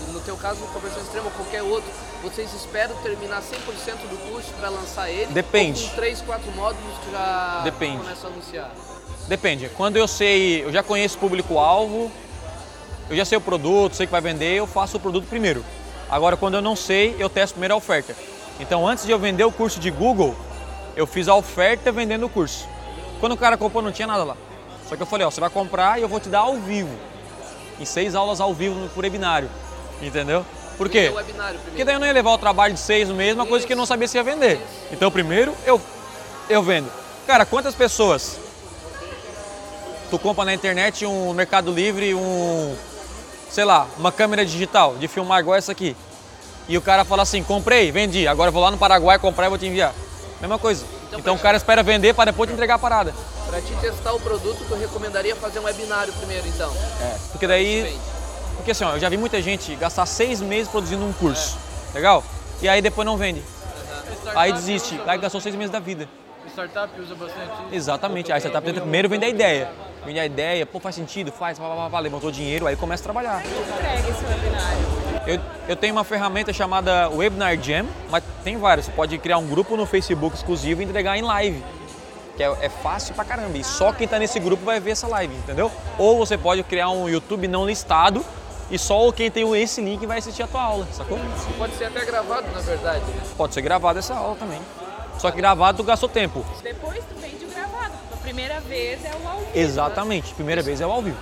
né? No teu caso, conversão extrema ou qualquer outro, vocês esperam terminar 100% do curso para lançar ele? Depende. Ou com 3, 4 módulos que já Depende. começam a anunciar? Depende. Quando eu sei, eu já conheço o público-alvo, eu já sei o produto, sei que vai vender, eu faço o produto primeiro. Agora, quando eu não sei, eu testo primeiro a oferta. Então, antes de eu vender o curso de Google, eu fiz a oferta vendendo o curso. Quando o cara comprou, não tinha nada lá. Só que eu falei, ó, você vai comprar e eu vou te dar ao vivo. Em seis aulas ao vivo por webinário. Entendeu? Por quê? Porque daí eu não ia levar o trabalho de seis no mês, uma coisa que eu não sabia se ia vender. Então, primeiro eu, eu vendo. Cara, quantas pessoas tu compra na internet um Mercado Livre, um, sei lá, uma câmera digital de filmar igual essa aqui. E o cara fala assim, comprei, vendi, agora eu vou lá no Paraguai comprar e vou te enviar. Mesma coisa. Então, Então, o cara espera vender para depois te entregar a parada. Para te testar o produto, tu recomendaria fazer um webinário primeiro, então? Porque daí. Porque assim, ó, eu já vi muita gente gastar seis meses produzindo um curso. Legal? E aí depois não vende. Aí desiste. Aí gastou seis meses da vida. Startup usa bastante isso. Exatamente. Você tá tenta primeiro vender a ideia. Vende a ideia, pô, faz sentido, faz, pá, pá, pá, levantou dinheiro, aí começa a trabalhar. entrega esse webinário? Eu, eu tenho uma ferramenta chamada Webinar Jam, mas tem várias. Você pode criar um grupo no Facebook exclusivo e entregar em live. Que é, é fácil pra caramba. E só quem tá nesse grupo vai ver essa live, entendeu? Ou você pode criar um YouTube não listado e só quem tem esse link vai assistir a tua aula, sacou? Pode ser até gravado, na verdade. né? Pode ser gravado essa aula também. Só que gravado tu gastou tempo. Depois tu vende o gravado. A primeira vez é o ao vivo. Exatamente. Primeira vez é o ao vivo.